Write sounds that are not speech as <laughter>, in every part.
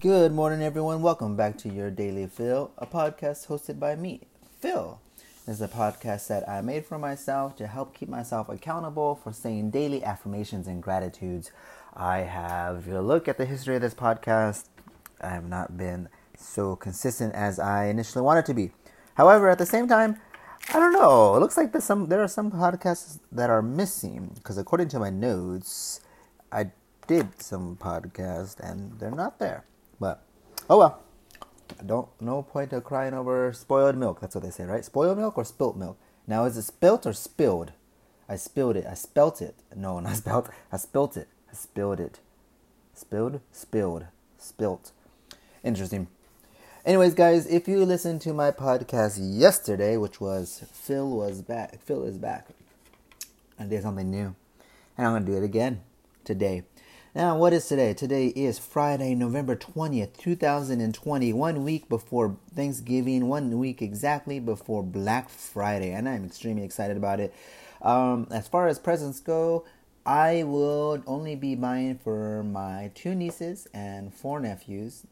Good morning, everyone. Welcome back to your Daily Phil, a podcast hosted by me, Phil. This is a podcast that I made for myself to help keep myself accountable for saying daily affirmations and gratitudes. I have, you look at the history of this podcast, I have not been so consistent as I initially wanted to be. However, at the same time, I don't know. It looks like there's some there are some podcasts that are missing because according to my notes, I did some podcasts and they're not there. But oh well. I don't no point of crying over spoiled milk. That's what they say, right? Spoiled milk or spilt milk. Now is it spilt or spilled? I spilled it. I spelt it. No, <laughs> not spelt. I spilt it. I spilled it. Spilled? Spilled. Spilt. Interesting. Anyways, guys, if you listened to my podcast yesterday, which was Phil was back, Phil is back, I did something new, and I'm gonna do it again today. Now, what is today? Today is Friday, November 20th, 2020, one week before Thanksgiving, one week exactly before Black Friday, and I'm extremely excited about it. Um, as far as presents go, I will only be buying for my two nieces and four nephews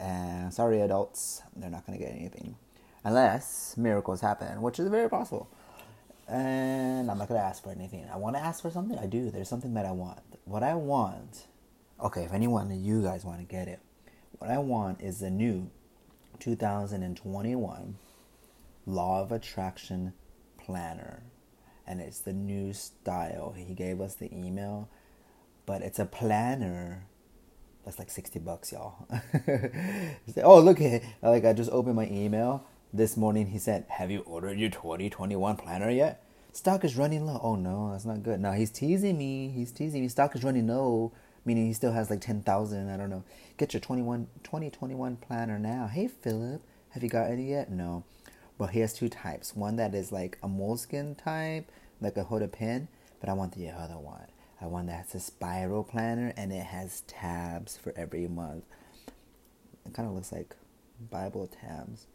and sorry, adults, they're not going to get anything unless miracles happen, which is very possible. And I'm not to ask for anything. I want to ask for something. I do. There's something that I want. What I want, okay, if anyone of you guys want to get it, what I want is the new 2021 Law of Attraction Planner. And it's the new style. He gave us the email, but it's a planner that's like 60 bucks, y'all. <laughs> oh, look at like I just opened my email this morning. He said, "Have you ordered your 2021 planner yet? Stock is running low." Oh no, that's not good. No, he's teasing me. He's teasing me. Stock is running low, meaning he still has like 10,000. I don't know. Get your 21 2021 planner now. Hey Philip, have you got any yet? No. Well, he has two types. One that is like a Moleskine type, like a hold a pen, but I want the other one. I one that has a spiral planner and it has tabs for every month. It kind of looks like Bible tabs.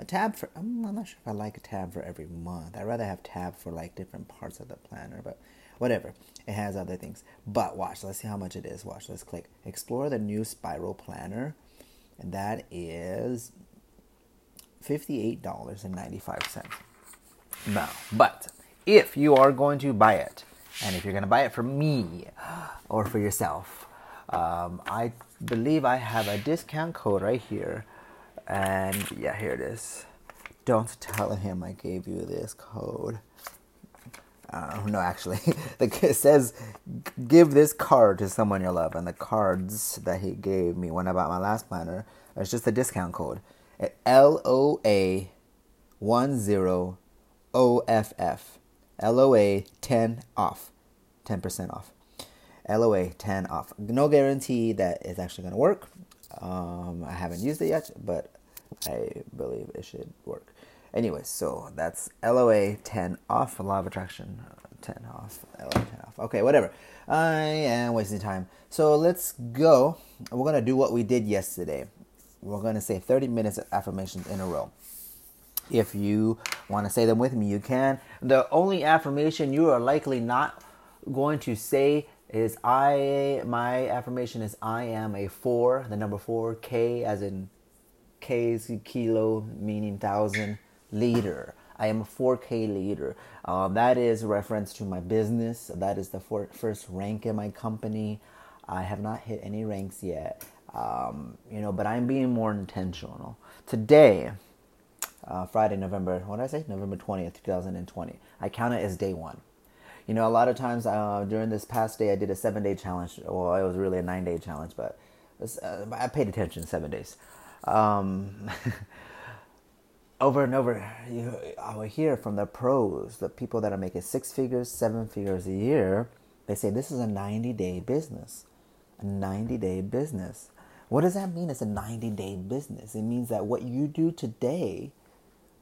A tab for I'm not sure if I like a tab for every month. I'd rather have tab for like different parts of the planner, but whatever. It has other things. But watch, let's see how much it is. Watch, let's click explore the new spiral planner. And that is $58.95. Now, but if you are going to buy it and if you're going to buy it for me or for yourself, um, I believe I have a discount code right here. And yeah, here it is. Don't tell him I gave you this code. Uh, no, actually, <laughs> it says give this card to someone you love, and the cards that he gave me when I bought my last planner, it's just a discount code. L O A one zero O F F. LOA 10 off. 10% off. LOA 10 off. No guarantee that it's actually going to work. Um, I haven't used it yet, but I believe it should work. Anyway, so that's LOA 10 off. Law of Attraction uh, 10 off. LOA 10 off. Okay, whatever. I am wasting time. So let's go. We're going to do what we did yesterday. We're going to say 30 minutes of affirmations in a row. If you want to say them with me, you can. The only affirmation you are likely not going to say is I my affirmation is I am a 4, the number 4 K as in K is kilo meaning thousand liter. I am a 4K leader. Um, that is reference to my business. That is the first rank in my company. I have not hit any ranks yet, um, you know, but I'm being more intentional. Today, uh, Friday, November, what did I say? November 20th, 2020. I count it as day one. You know, a lot of times uh, during this past day, I did a seven day challenge. Well, it was really a nine day challenge, but uh, I paid attention seven days. Um, <laughs> over and over, you, I will hear from the pros, the people that are making six figures, seven figures a year, they say this is a 90 day business. A 90 day business. What does that mean? It's a 90 day business. It means that what you do today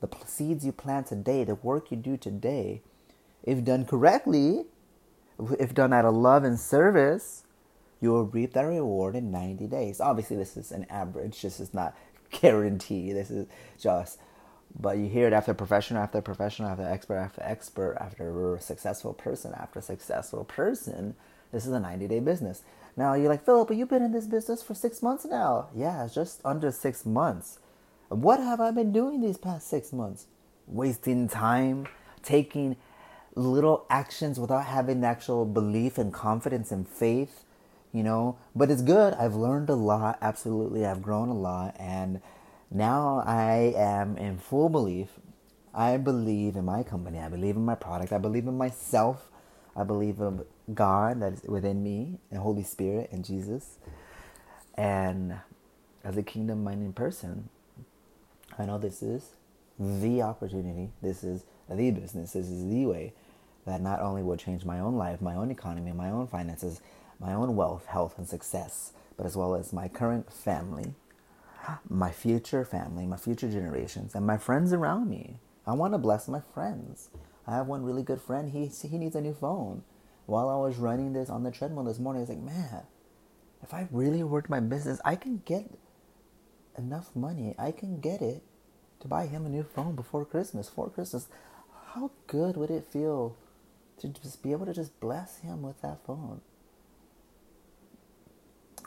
the seeds you plant today, the work you do today, if done correctly, if done out of love and service, you will reap that reward in 90 days. Obviously, this is an average. This is not <laughs> guarantee. This is just, but you hear it after professional after professional after expert after expert after successful person after successful person This is a 90 day business. Now you're like, Philip, you've been in this business for six months now. Yeah, it's just under six months. What have I been doing these past six months? Wasting time, taking little actions without having actual belief and confidence and faith, you know. But it's good. I've learned a lot. Absolutely. I've grown a lot. And now I am in full belief. I believe in my company. I believe in my product. I believe in myself. I believe in God that is within me and Holy Spirit and Jesus. And as a kingdom minded person, I know this is the opportunity. This is the business. This is the way that not only will change my own life, my own economy, my own finances, my own wealth, health, and success, but as well as my current family, my future family, my future generations, and my friends around me. I want to bless my friends. I have one really good friend. He he needs a new phone. While I was running this on the treadmill this morning, I was like, man, if I really worked my business, I can get enough money. I can get it to buy him a new phone before Christmas. For Christmas, how good would it feel to just be able to just bless him with that phone?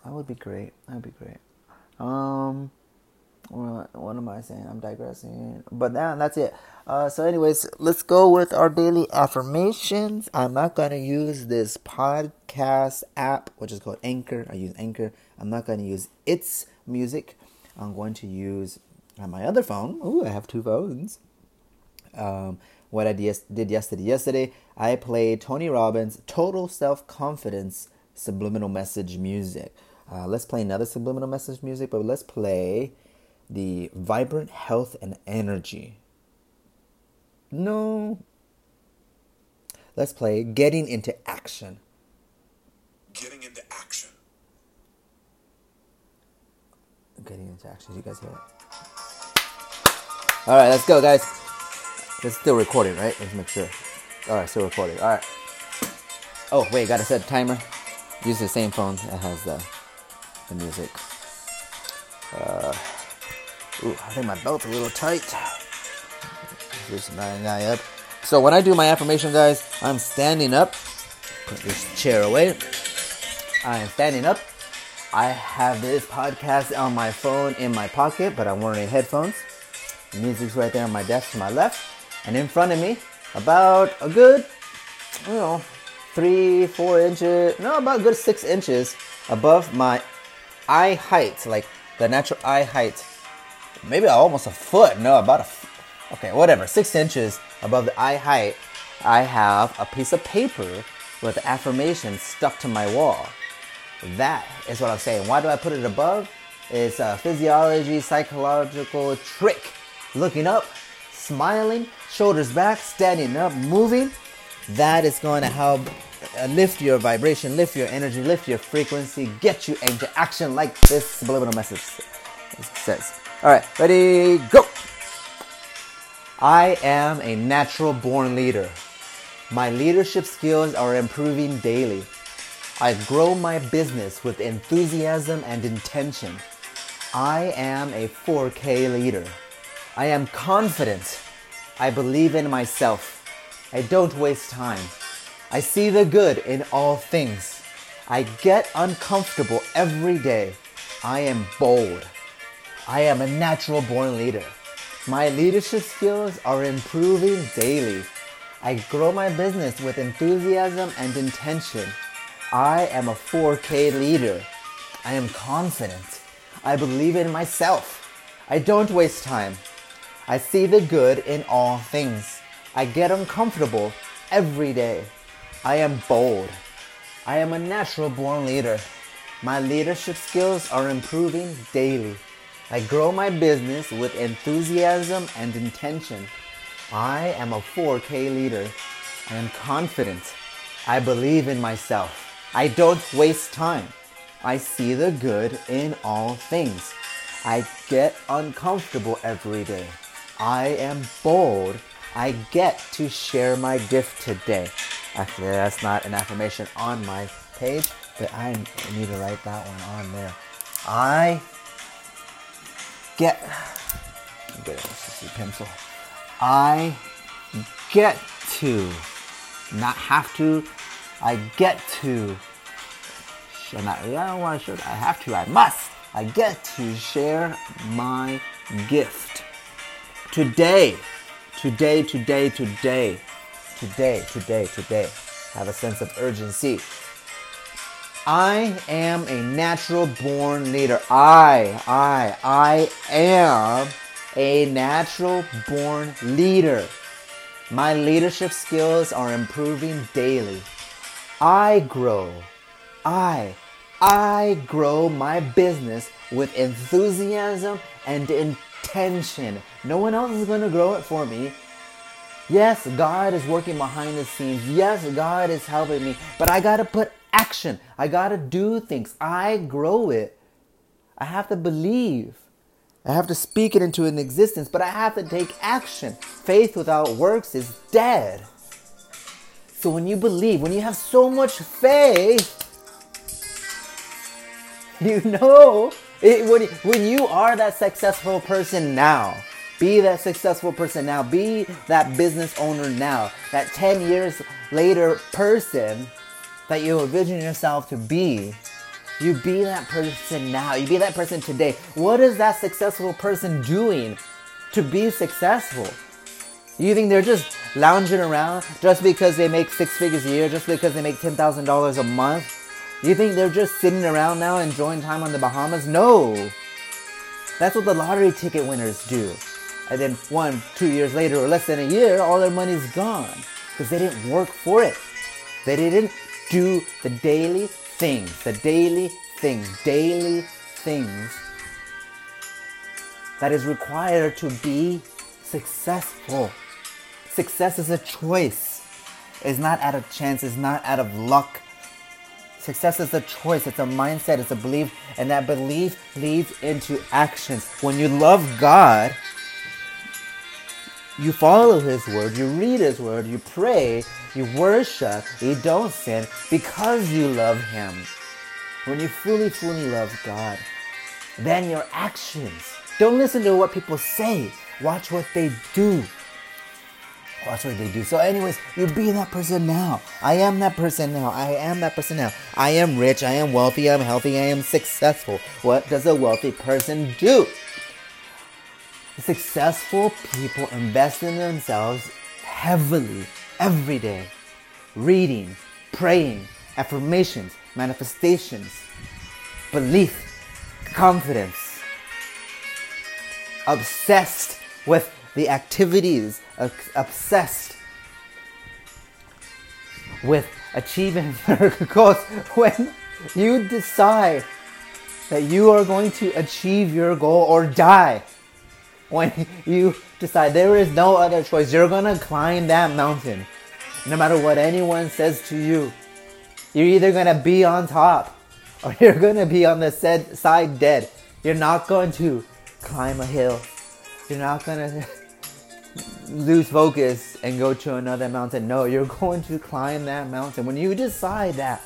That would be great. That would be great. Um, what, am I saying? I'm digressing. But now that's it. Uh, so, anyways, let's go with our daily affirmations. I'm not going to use this podcast app, which is called Anchor. I use Anchor. I'm not going to use its music. I'm going to use my other phone. Ooh, I have two phones. Um, what I did yesterday. Yesterday, I played Tony Robbins' Total Self Confidence Subliminal Message music. Uh, let's play another subliminal message music, but let's play the Vibrant Health and Energy. No. Let's play Getting into Action. Getting into action. Getting into action. You guys hear it? All right, let's go, guys. It's still recording, right? Let's make sure. All right, still recording. All right. Oh wait, gotta set a timer. Use the same phone that has the the music. Uh, ooh, I think my belt's a little tight. Just guy up. So when I do my affirmation, guys, I'm standing up. Put this chair away. I am standing up. I have this podcast on my phone in my pocket, but I'm wearing headphones. The music's right there on my desk to my left. And in front of me, about a good, you know, three, four inches, no, about a good six inches above my eye height, like the natural eye height. Maybe almost a foot, no, about a, okay, whatever, six inches above the eye height, I have a piece of paper with affirmation stuck to my wall. That is what I'm saying. Why do I put it above? It's a physiology, psychological trick looking up, smiling, shoulders back, standing up, moving. That is going to help Uh, lift your vibration, lift your energy, lift your frequency, get you into action like this subliminal message says. All right, ready, go. I am a natural born leader. My leadership skills are improving daily. I grow my business with enthusiasm and intention. I am a 4K leader. I am confident. I believe in myself. I don't waste time. I see the good in all things. I get uncomfortable every day. I am bold. I am a natural born leader. My leadership skills are improving daily. I grow my business with enthusiasm and intention. I am a 4K leader. I am confident. I believe in myself. I don't waste time. I see the good in all things. I get uncomfortable every day. I am bold. I am a natural born leader. My leadership skills are improving daily. I grow my business with enthusiasm and intention. I am a 4K leader. I am confident. I believe in myself. I don't waste time. I see the good in all things. I get uncomfortable every day. I am bold. I get to share my gift today. Actually, that's not an affirmation on my page, but I need to write that one on there. I get get a pencil. I get to, not have to. I get to privilege, and I, yeah, well, I should, I have to, I must. I get to share my gift today, today, today, today, today, today, today. Have a sense of urgency. I am a natural born leader. I, I, I am a natural born leader. My leadership skills are improving daily. I grow. I, I grow my business with enthusiasm and intention. No one else is going to grow it for me. Yes, God is working behind the scenes. Yes, God is helping me. But I got to put action. I got to do things. I grow it. I have to believe. I have to speak it into an existence, but I have to take action. Faith without works is dead. So when you believe, when you have so much faith, <laughs> you know it, when, when you are that successful person now, be that successful person now, be that business owner now, that 10 years later person that you envision yourself to be. You be that person now. You be that person today. What is that successful person doing to be successful? You think they're just lounging around just because they make six figures a year, just because they make $10,000 a month? You think they're just sitting around now enjoying time on the Bahamas? No. That's what the lottery ticket winners do. And then one, two years later, or less than a year, all their money's gone because they didn't work for it. They didn't do the daily things, the daily things, daily things that is required to be successful. Success is a choice. It's not out of chance, it's not out of luck. Success is a choice, it's a mindset, it's a belief, and that belief leads into actions. When you love God, you follow His word, you read His word, you pray, you worship, you don't sin because you love Him. When you fully, fully love God, then your actions. Don't listen to what people say, watch what they do. Watch what they do. So, anyways, you be that person now. I am that person now. I am that person now. I am rich. I am wealthy. I'm healthy. I am successful. What does a wealthy person do? Successful people invest in themselves heavily every day. Reading, praying, affirmations, manifestations, belief, confidence. Obsessed with the activities, obsessed with achieving <laughs> goals. When you decide that you are going to achieve your goal or die, when <laughs> you decide there is no other choice, you're gonna climb that mountain. No matter what anyone says to you, you're either gonna be on top <laughs> or you're gonna be on the side dead. You're not going to climb a hill. You're not gonna lose focus and go to another mountain. No, you're <laughs> going to climb that mountain. When you decide that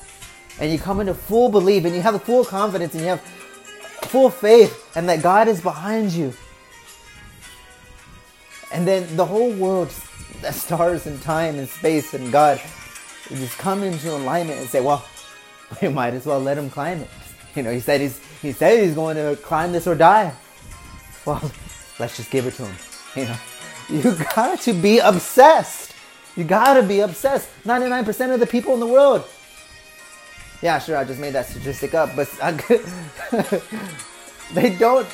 and you come into full belief and you have full confidence and you have full faith and that God is behind you. And then the whole world, <laughs> the stars and time and space and God just come into alignment and say, well, <laughs> we might as well let him climb it. You know, he said he's he said he's going to climb this or die. Well, let's just give it to him. You know. You got to be obsessed. You got to be obsessed. 99% of the people in the world. Yeah, sure, I just made that statistic up, but <laughs> they don't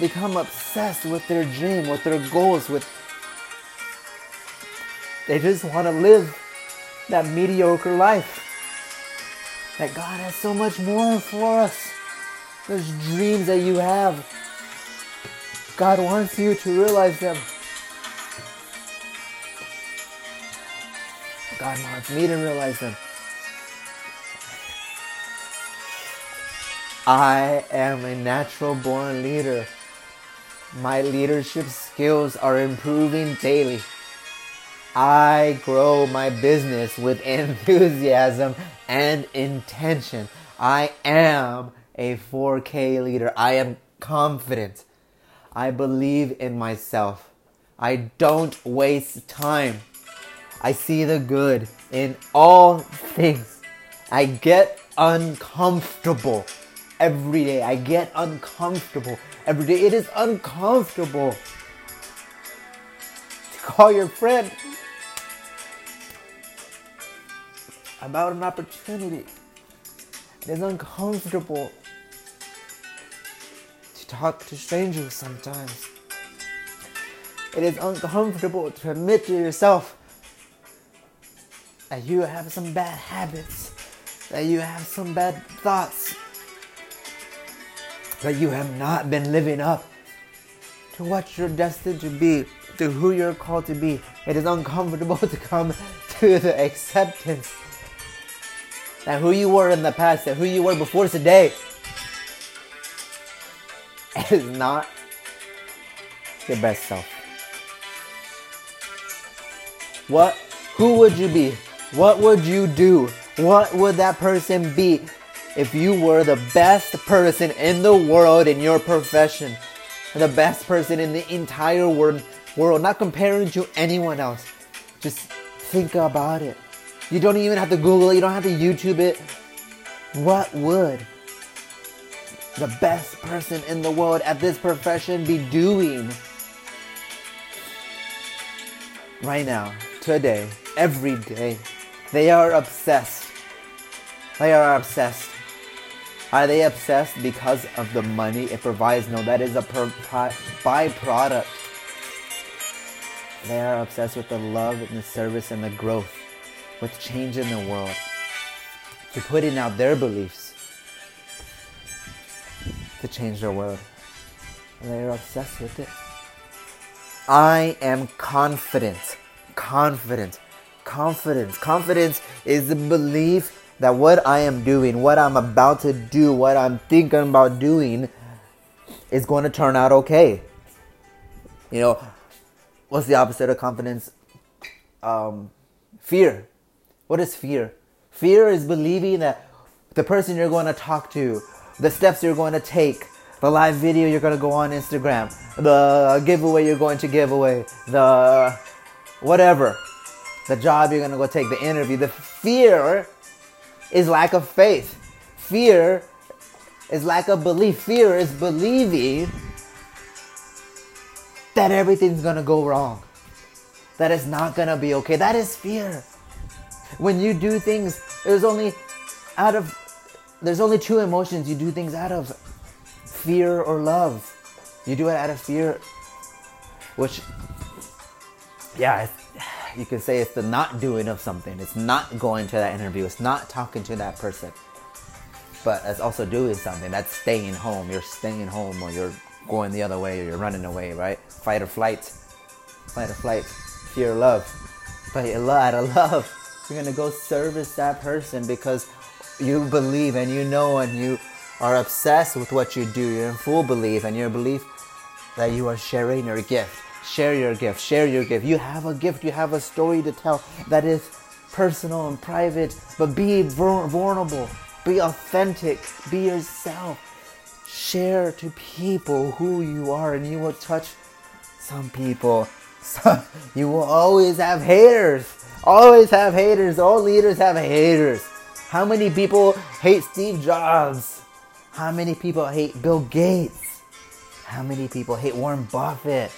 become obsessed with their dream, with their goals, with they just want to live that mediocre life. That God has so much more for us. Those dreams that you have. God wants you to realize them. God wants me to realize them. I am a natural born leader. My leadership skills are improving daily. I grow my business with <laughs> enthusiasm and intention. I am a 4K leader. I am confident. I believe in myself. I don't waste time. I see the good in all things. I get uncomfortable every day. I get uncomfortable every day. It is uncomfortable to call your friend about an opportunity. It is uncomfortable to talk to strangers sometimes. It is uncomfortable to admit to yourself that you have some bad habits, that you have some bad thoughts, that you have not been living up to what you're destined to be, to who you're called to be. It is uncomfortable <laughs> to come to the acceptance that who you were in the past, that who you were before today is not your best self. What who would you be? What would you do? What would that person be if you were the best person in the world in your profession? The best person in the entire world, world, not comparing to anyone else. Just think about it. You don't even have to Google it, you don't have to YouTube it. What would the best person in the world at this profession be doing right now, today, every day? They are obsessed. They are obsessed. Are they obsessed because of the money it provides? No, that is a per- byproduct. They are obsessed with the love and the service and the growth, with change in the world, to putting out their beliefs to change their world. They are obsessed with it. I am confident, confident, confidence. Confidence is the belief that what I am doing, what I'm about to do, what I'm thinking about doing is going to turn out okay. You know, what's the opposite of confidence? Um, fear. What is fear? Fear is believing that the person you're going to talk to, the steps you're going to take, the live video you're going to go on Instagram, the giveaway you're going to give away, the whatever, the job you're going to go take, the interview. The fear is lack of faith. Fear is lack of belief. Fear is believing that everything's going to go wrong, that it's not going to be okay. That is fear. When you do things, there's only out of there's only two emotions you do things out of fear or love. You do it out of fear, which, yeah, you can say it's the not doing of something. It's not going to that interview. It's not talking to that person. But it's also doing something. That's staying home. You're staying home or you're going the other way or you're running away, right? Fight or flight. Fight or flight. Fear or love. But out of love, you're to go service that person because you believe and you know and you are obsessed with what you do. You're in full belief and your belief that you are sharing your gift. Share your gift. Share your gift. You have a gift. You have a story to tell that is personal and private, but be vulnerable. Be authentic. Be yourself. Share to people who you are, and you will touch some people. <laughs> You will always have haters. Always have haters. All leaders have haters. How many people hate Steve Jobs? How many people hate Bill Gates? How many people hate Warren Buffett?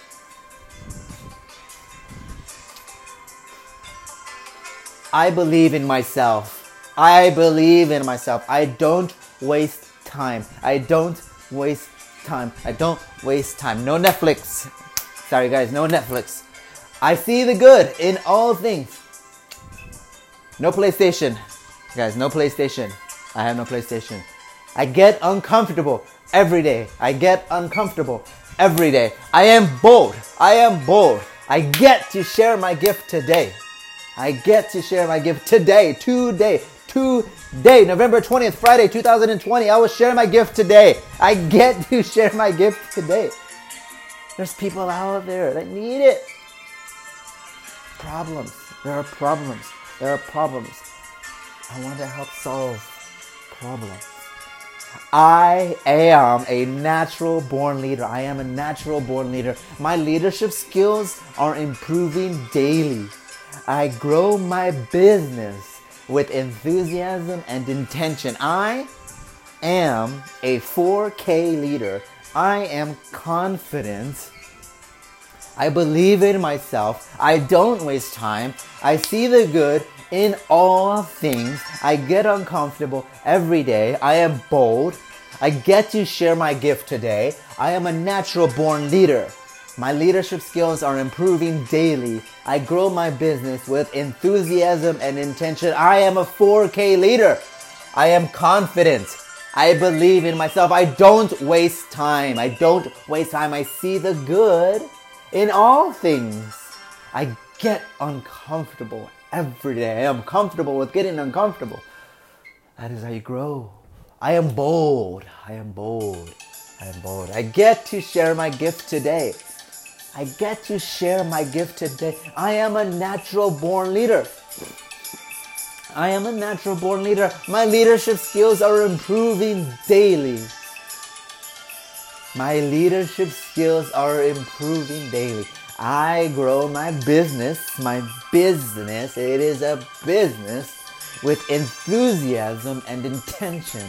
I believe in myself. I believe in myself. I don't waste time. I don't waste time. I don't waste time. No Netflix. Sorry, guys, no Netflix. I see the good in all things. No PlayStation. Guys, no PlayStation. I have no PlayStation. I get uncomfortable every day. I get uncomfortable every day. I am bold. I am bold. I get to share my gift today. I get to share my gift today, today, today, November 20th, Friday, 2020. I will share my gift today. I get <laughs> to share my gift today. There's people out there that need it. Problems. There are problems. There are problems. I want to help solve problems. I am a natural born leader. I am a natural born leader. My leadership skills are improving daily. I grow my business with enthusiasm and intention. I am a 4K leader. I am confident. I believe in myself. I don't waste time. I see the good in all things. I get uncomfortable every day. I am bold. I get to share my gift today. I am a natural born leader. My leadership skills are improving daily. I grow my business with enthusiasm and intention. I am a 4K leader. I am confident. I believe in myself. I don't waste time. I don't waste time. I see the good in all things. I get uncomfortable every day. I am comfortable with getting uncomfortable. That is how you grow. I am bold. I am bold. I am bold. I get to share my gift today. I get to share my gift today. I am a natural born leader. I am a natural born leader. My leadership skills are improving daily. My leadership skills are improving daily. I grow my business, my business, it is a business with enthusiasm and intention.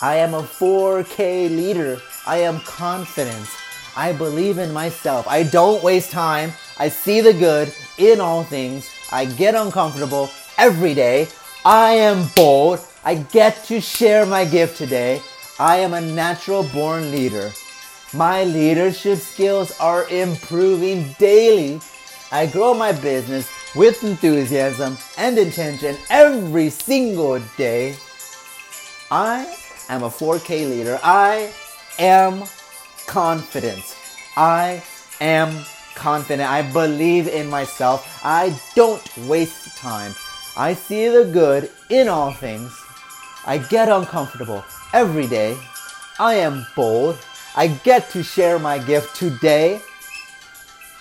I am a 4K leader. I am confident. I believe in myself. I don't waste time. I see the good in all things. I get uncomfortable every day. I am bold. I get to share my gift today. I am a natural born leader. My leadership skills are improving daily. I grow my business with enthusiasm and intention every single day. I am a 4K leader. I am confident. I am confident. I believe in myself. I don't waste time. I see the good in all things. I get uncomfortable every day. I am bold. I get to share my gift today.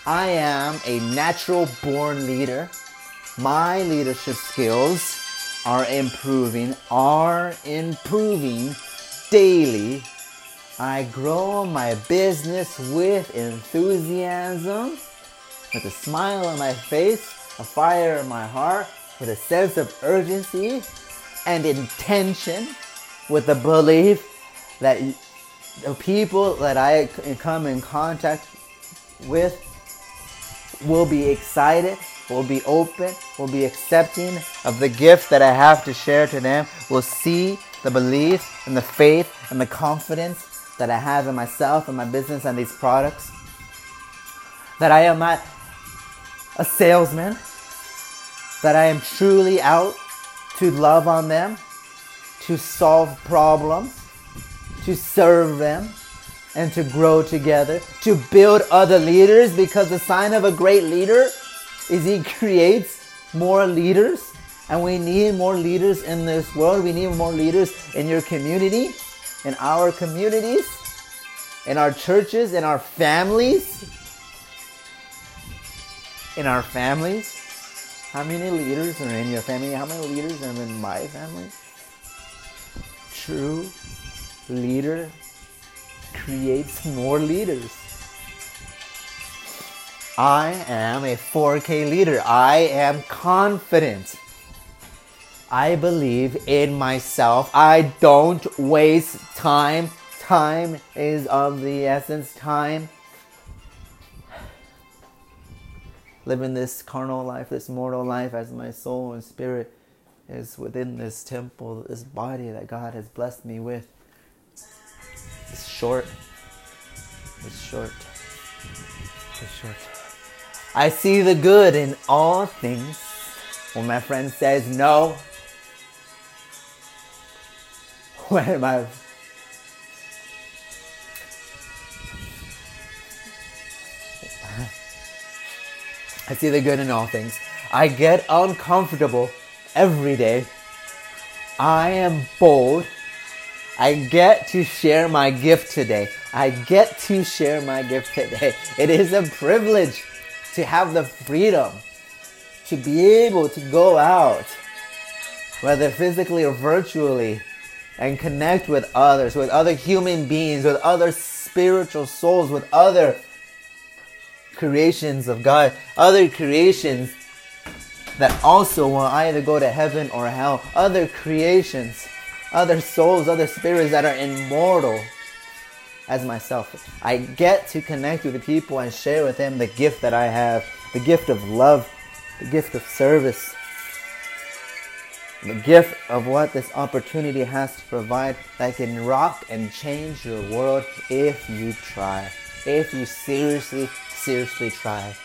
I am a natural born leader. My leadership skills are improving, are improving daily. I grow my business with enthusiasm, with a smile on my face, a fire in my heart, with a sense of urgency and intention, with the belief that the people that I come in contact with will be excited, will be open, will be accepting of the gift that I have to share to them, will see the belief and the faith and the confidence that I have in myself and my business and these products. That I am not a salesman, that I am truly out to love on them, to solve problems, to serve them, and to grow together, to build other leaders because the sign of a great leader is he <laughs> creates more leaders. And we need more leaders in this world. We need more leaders in your community, in our communities, in our churches, in our families. In our families. How many leaders are in your family? How many leaders are in my family? True leader creates more leaders. I am a 4K leader. I am confident. I believe in myself. I don't waste time. Time is of the essence. Time. Living this carnal life, this mortal life, as my soul and spirit is within this temple, this body that God has blessed me with. It's short. It's short. It's short. I see the good in all things. When my friend says no, when my I see the good in all things. I get uncomfortable every day. I am bold. I get to share my gift today. I get to share my gift today. It is a privilege to have the freedom to be able to go out, whether physically or virtually, and connect with others, with other human beings, with other spiritual souls, with other creations of God, other creations that also will either go to heaven or hell. Other creations, other souls, other spirits that are immortal as myself. I get to connect with the people and share with them the gift that I have, the gift of love, the gift of service, the gift of what this opportunity has to provide that can rock and change your world if you try. If you seriously, seriously try.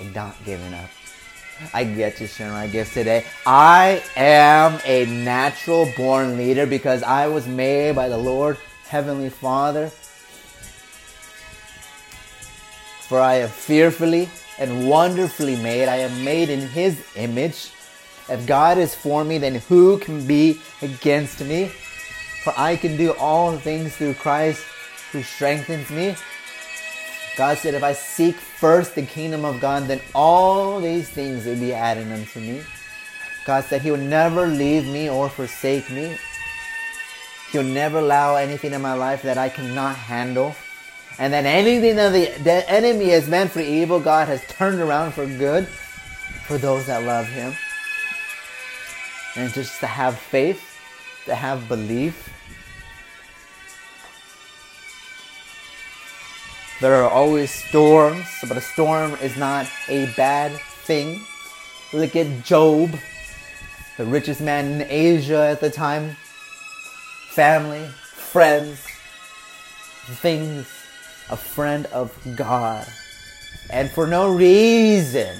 And not giving up. I get to share my gifts today. I am a natural born leader because I was made by the Lord Heavenly Father. For I am fearfully and wonderfully made. I am made in His image. If God is for me, then who can be against me? For I can do all things through Christ who strengthens me. God said, if I seek first the kingdom of God, then all these things will be added unto me. God said He will never leave me or forsake me. He'll never allow anything in my life that I cannot handle. And that anything that the, the enemy has meant for evil, God has turned around for good for those that love Him. And just to have faith, to have belief. There are always storms, but a storm is not a bad thing. Look at Job, the richest man in Asia at the time. Family, friends, things, a friend of God. And for no reason,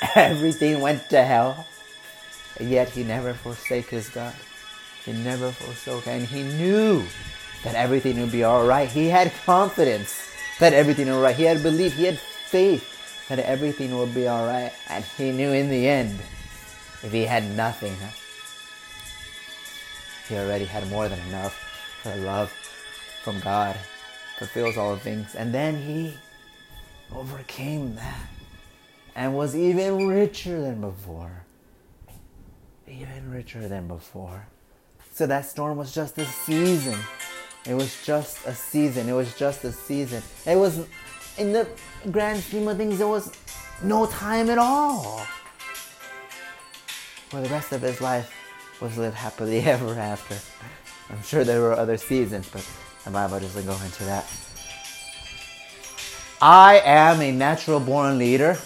<laughs> everything went to hell. Yet he never forsake his God. He never forsook, and he knew that everything would be all right. He had confidence that everything would be all right. He had belief, he had faith that everything would be all right. And he knew in the end, if he had nothing, he already had more than enough for love from God, fulfills all things. And then he overcame that and was even richer than before. Even richer than before. So that storm was just a season. It was just a season. It was just a season. It was, in the grand scheme of things, there was no time at all. For the rest of his life was lived happily <laughs> ever after. I'm sure there were other seasons, but the Bible doesn't go into that. I am a natural born leader.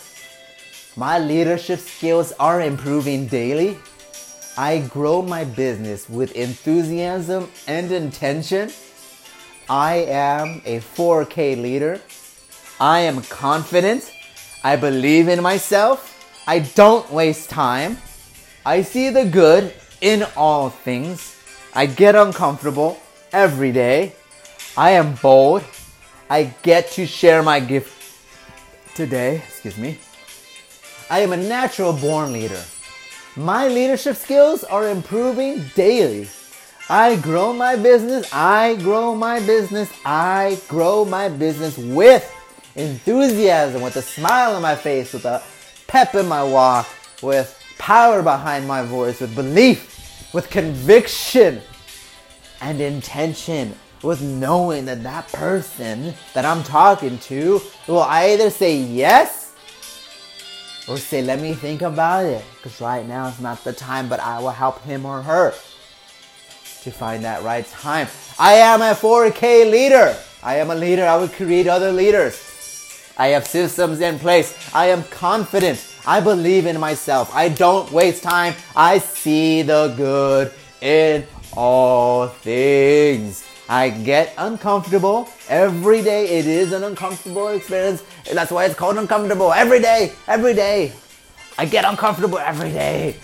My leadership skills are improving daily. I grow my business with enthusiasm and intention. I am a 4K leader. I am confident. I believe in myself. I don't waste time. I see the good in all things. I get uncomfortable every day. I am bold. I get to share my gift today. Excuse me. I am a natural born leader. My leadership skills are improving daily. I grow my business. I grow my business. I grow my business with enthusiasm, with a smile on my face, with a pep in my walk, with power behind my voice, with belief, with conviction and intention, with knowing that that person that I'm talking to will either say yes or say, let me think about it. Because right now is not the time, but I will help him or her to find that right time. I am a 4K leader. I am a leader. I will create other leaders. I have systems in place. I am confident. I believe in myself. I don't waste time. I see the good in all things. I get uncomfortable every day. It is an uncomfortable experience. That's why it's called uncomfortable every day. Every day. I get uncomfortable every day.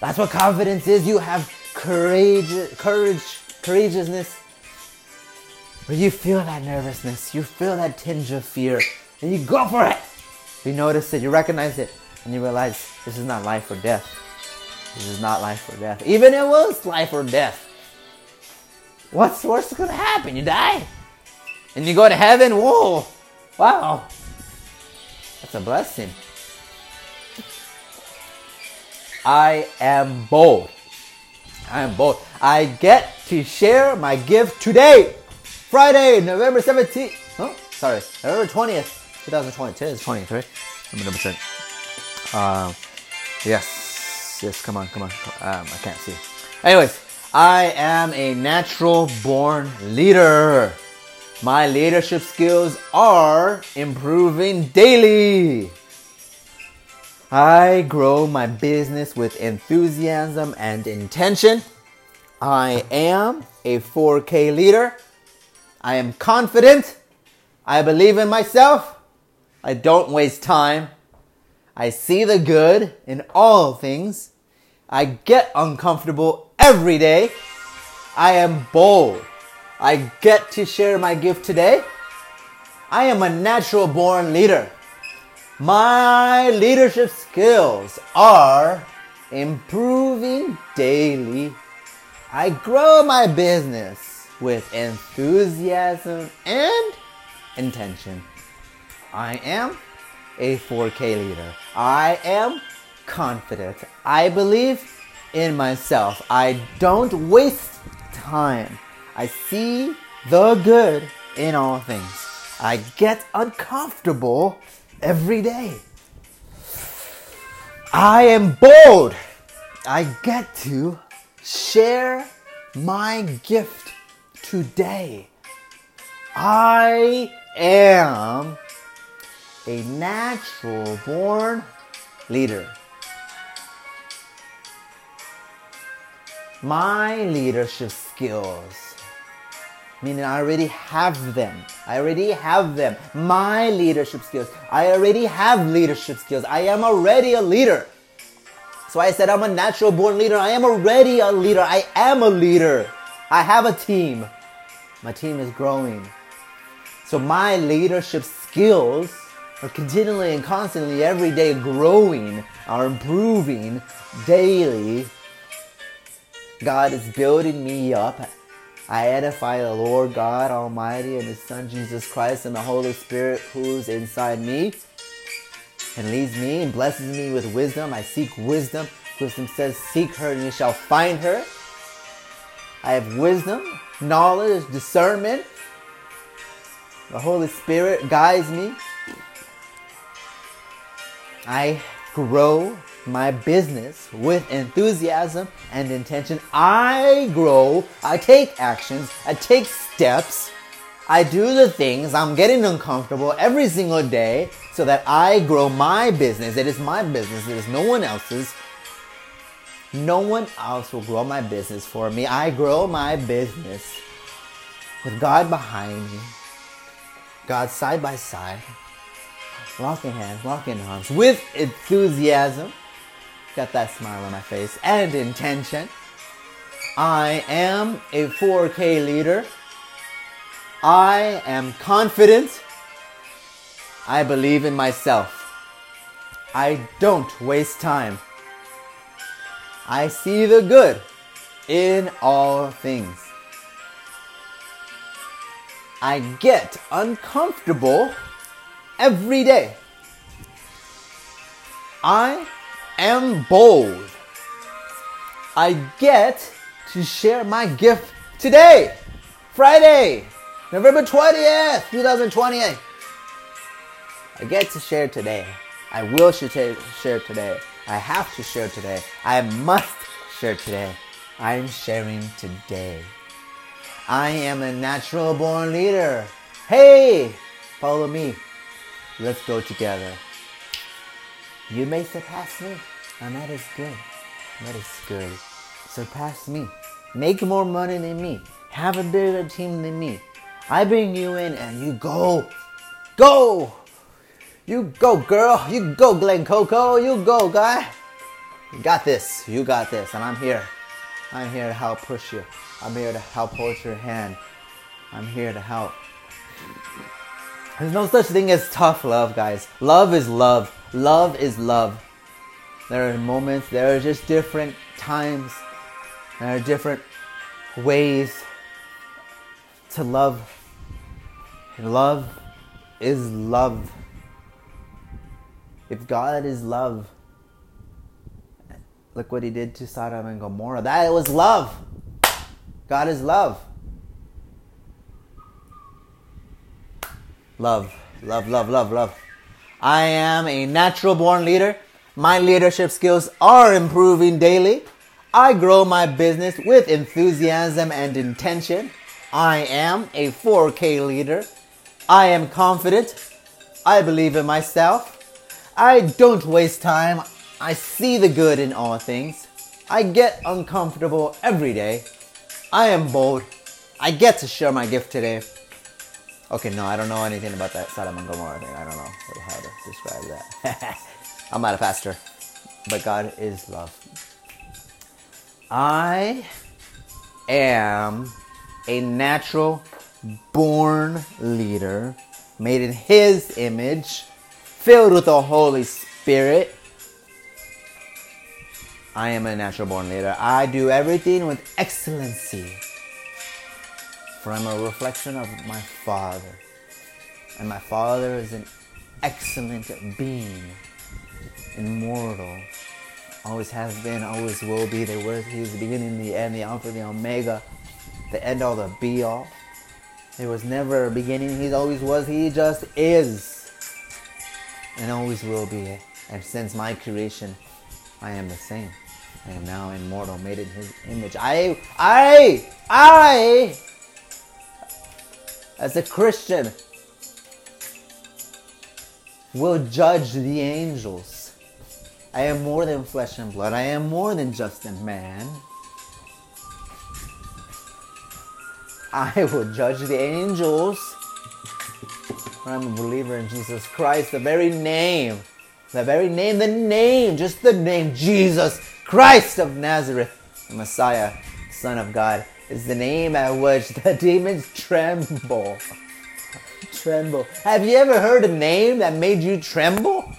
That's what confidence is. You have courage, courage, courageousness. Where you feel that nervousness, you feel that tinge of fear, and you go for it. You notice it, you recognize it, and you realize this is not life or death. This is not life or death. Even if it was life or death. What's what's gonna happen? You die, and you go to heaven. Whoa! Wow, that's a blessing. I am bold. I am bold. I get to share my gift today, Friday, November 17th. Oh, sorry, November 20th, 2020. Today is 20th, right? Let me double check. Uh, yes, yes. Come on, come on. Um, I can't see. Anyways, I am a natural born leader. My leadership skills are improving daily. I grow my business with enthusiasm and intention. I am a 4K leader. I am confident. I believe in myself. I don't waste time. I see the good in all things. I get uncomfortable every day. I am bold. I get to share my gift today. I am a natural born leader. My leadership skills are improving daily. I grow my business with enthusiasm and intention. I am a 4K leader. I am confident. I believe in myself. I don't waste time. I see the good in all things. I get uncomfortable every day. I am bold. I get to share my gift today. I am a natural born leader. My leadership skills, meaning I already have them. I already have them. My leadership skills. I already have leadership skills. I am already a leader. So I said I'm a natural born leader. I am already a leader. I am a leader. I have a team. My team is growing. So my leadership skills are continually and constantly every day growing, are improving daily. God is building me up. I edify the Lord God Almighty and His Son Jesus Christ and the Holy Spirit who's inside me and leads me and blesses me with wisdom. I seek wisdom. Wisdom says, Seek her and you shall find her. I have wisdom, knowledge, discernment. The Holy Spirit guides me. I grow my business with enthusiasm and intention. I grow, I take actions, I take steps, I do the things, I'm getting uncomfortable every single day so that I grow my business. It is my business, it is no one else's. No one else will grow my business for me. I grow my business with God behind me, God side by side, locking hands, locking arms, with enthusiasm. Got that smile on my face and intention. I am a 4K leader. I am confident. I believe in myself. I don't waste time. I see the good in all things. I get uncomfortable every day. I am bold. I get to share my gift today, Friday, November 20th, 2020. I get to share today. I will share today. I have to share today. I must share today. I am sharing today. I am a natural born leader. Hey, follow me. Let's go together. You may surpass me, and that is good. That is good. Surpass me. Make more money than me. Have a bigger team than me. I bring you in and you go. Go! You go, girl. You go, Glen Coco. You go, guy. You got this. You got this. And I'm here. I'm here to help push you. I'm here to help hold your hand. I'm here to help. There's no such thing as tough love, guys. Love is love. Love is love. There are moments, there are just different times, there are different ways to love. And love is love. If God is love, look what he did to Sodom and Gomorrah. That was love. God is love. Love, love, love, love, love. I am a natural born leader. My leadership skills are improving daily. I grow my business with enthusiasm and intention. I am a 4K leader. I am confident. I believe in myself. I don't waste time. I see the good in all things. I get uncomfortable every day. I am bold. I get to share my gift today. Okay, no, I don't know anything about that Sodom and Gomorrah thing. I don't know how to describe that. <laughs> I'm not a pastor, but God is love. I am a natural born leader made in His image, filled with the Holy Spirit. I am a natural born leader. I do everything with excellency. For I'm a reflection of my Father. And my Father is an excellent being, immortal, always has been, always will be. There was He is the beginning, the end, the Alpha, the Omega, the end all, the be all. There was never a beginning. He always was. He just is. And always will be. And since my creation, I am the same. I am now immortal, made in his image. I, I, I, as a Christian, will judge the angels. I am more than flesh and blood. I am more than just a man. I will judge the angels. I'm a believer in Jesus Christ, the very name, the very name, the name, just the name, Jesus Christ of Nazareth, the Messiah, Son of God, is the name at which the <laughs> demons tremble. tremble. Have you ever heard a name that made you tremble?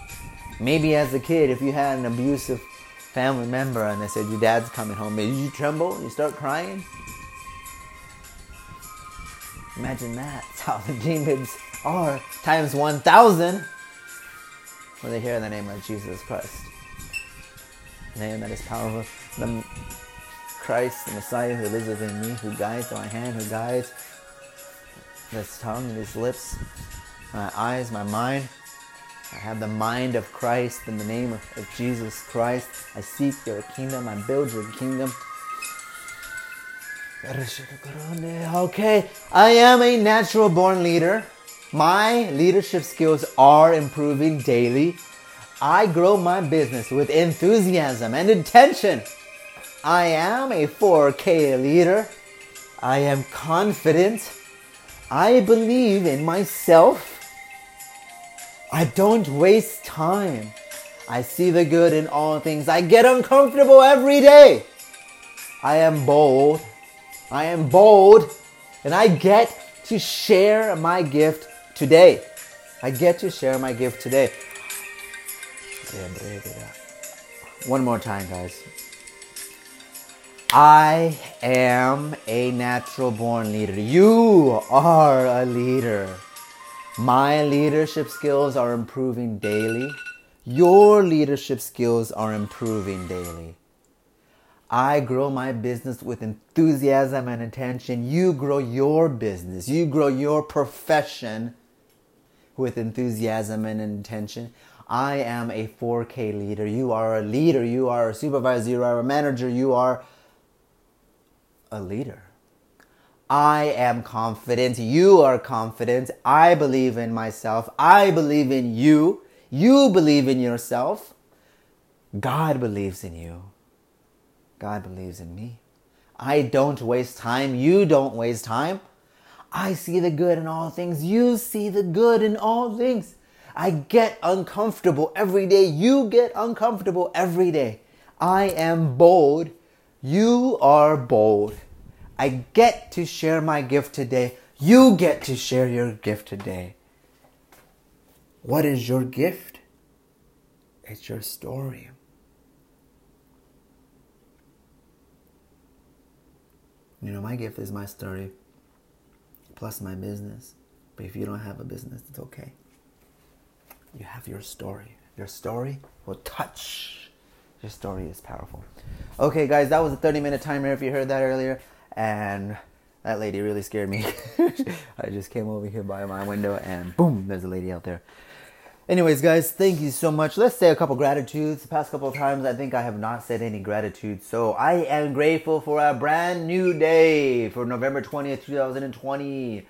Maybe as a kid, if you had an abusive family member and they said your dad's coming home, did you tremble? You start crying? Imagine that. That's how the demons are times 1,000 when they hear the name of Jesus Christ. The name that is powerful. The Christ, the Messiah who lives within me, who guides my hand, who guides this tongue his lips, my eyes, my mind. I have the mind of Christ in the name of, of Jesus Christ. I seek your kingdom. I build your kingdom. Okay, I am a natural born leader. My leadership skills are improving daily. I grow my business with enthusiasm and intention. I am a 4K leader. I am confident. I believe in myself. I don't waste time. I see the good in all things. I get uncomfortable every day. I am bold. I am bold. And I get to share my gift today. I get to share my gift today. One more time, guys. I am a natural born leader. You are a leader. My leadership skills are improving daily. Your leadership skills are improving daily. I grow my business with enthusiasm and attention. You grow your business. You grow your profession with enthusiasm and intention. I am a 4K leader. You are a leader. You are a supervisor. You are a manager. You are a leader. I am confident. You are confident. I believe in myself. I believe in you. You believe in yourself. God believes in you. God believes in me. I don't waste time. You don't waste time. I see the good in all things. You see the good in all things. I get uncomfortable every day. You get uncomfortable every day. I am bold. You are bold. I get to share my gift today. You get to share your gift today. What is your gift? It's your story. You know, my gift is my story plus my business. But if you don't have a business, it's okay. You have your story. Your story will touch. Your story is powerful. Okay, guys, that was a 30 minute timer if you heard that earlier. And that lady really scared me. <laughs> I just came over here by my window and boom, there's a lady out there. Anyways, guys, thank you so much. Let's say a couple of gratitudes. The past couple of times, I think I have not said any gratitude. So I am grateful for a brand new day for November 20th, 2020.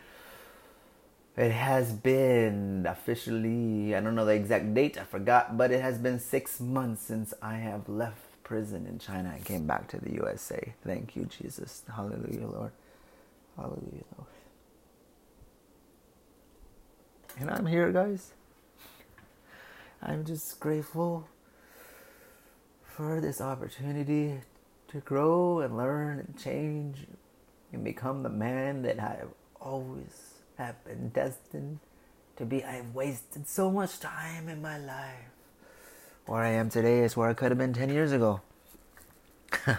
It has been officially, I don't know the exact date, I forgot, but it has been six months since I have left prison in China and came back to the USA. Thank you, Jesus. Hallelujah, Lord. Hallelujah, Lord. And I'm here, guys. I'm just grateful for this opportunity to grow and learn and change and become the man that I always have been destined to be. I've wasted so much time in my life. Where I am today is where I could have been 10 years ago. <laughs> but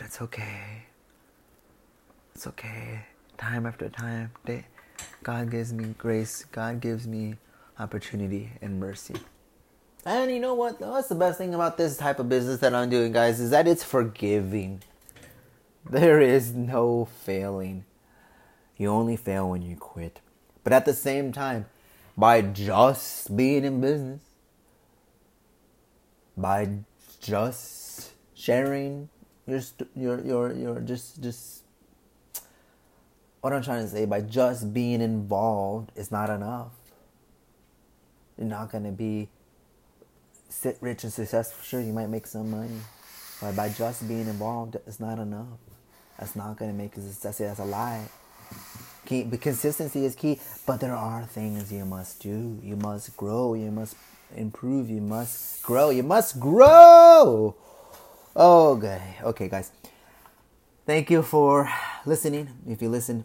it's okay. It's okay. Time after time, day, God gives me grace. God gives me opportunity and mercy. And you know what? That's the best thing about this type of business that I'm doing, guys, is that it's forgiving. There is no failing. You only fail when you quit. But at the same time, by just being in business, by just sharing your your your your just just what I'm trying to say by just being involved is not enough. You're not to be sit rich and successful. Sure, you might make some money, but by just being involved, it's not enough. That's not to make you success. That's a lie. Consistency is key. But there are things you must do. You must grow. You must improve. You must grow. You must grow. Okay, okay, guys. Thank you for listening. If you listen,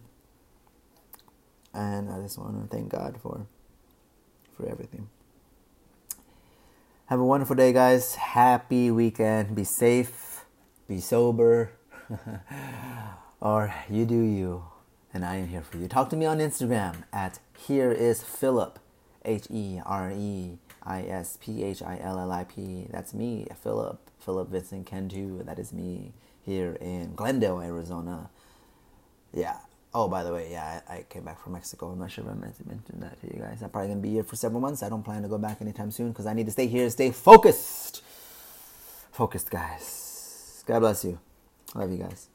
and I just want to thank God for for everything. Have a wonderful day, guys. Happy weekend. Be safe, be sober, <laughs> or you do you. And I am here for you. Talk to me on Instagram at here is Philip, H E R E I S P H I L L I P. That's me, Philip. Philip Vincent Cantu. That is me here in Glendale, Arizona. Yeah, Oh, by the way, yeah, I, I, came back from Mexico. I'm not sure if I meant to mention that to you guys. I'm probably gonna be here for several months. I don't plan to go back anytime soon because I need to stay here, stay focused. Focused, guys. God bless you. Love you guys.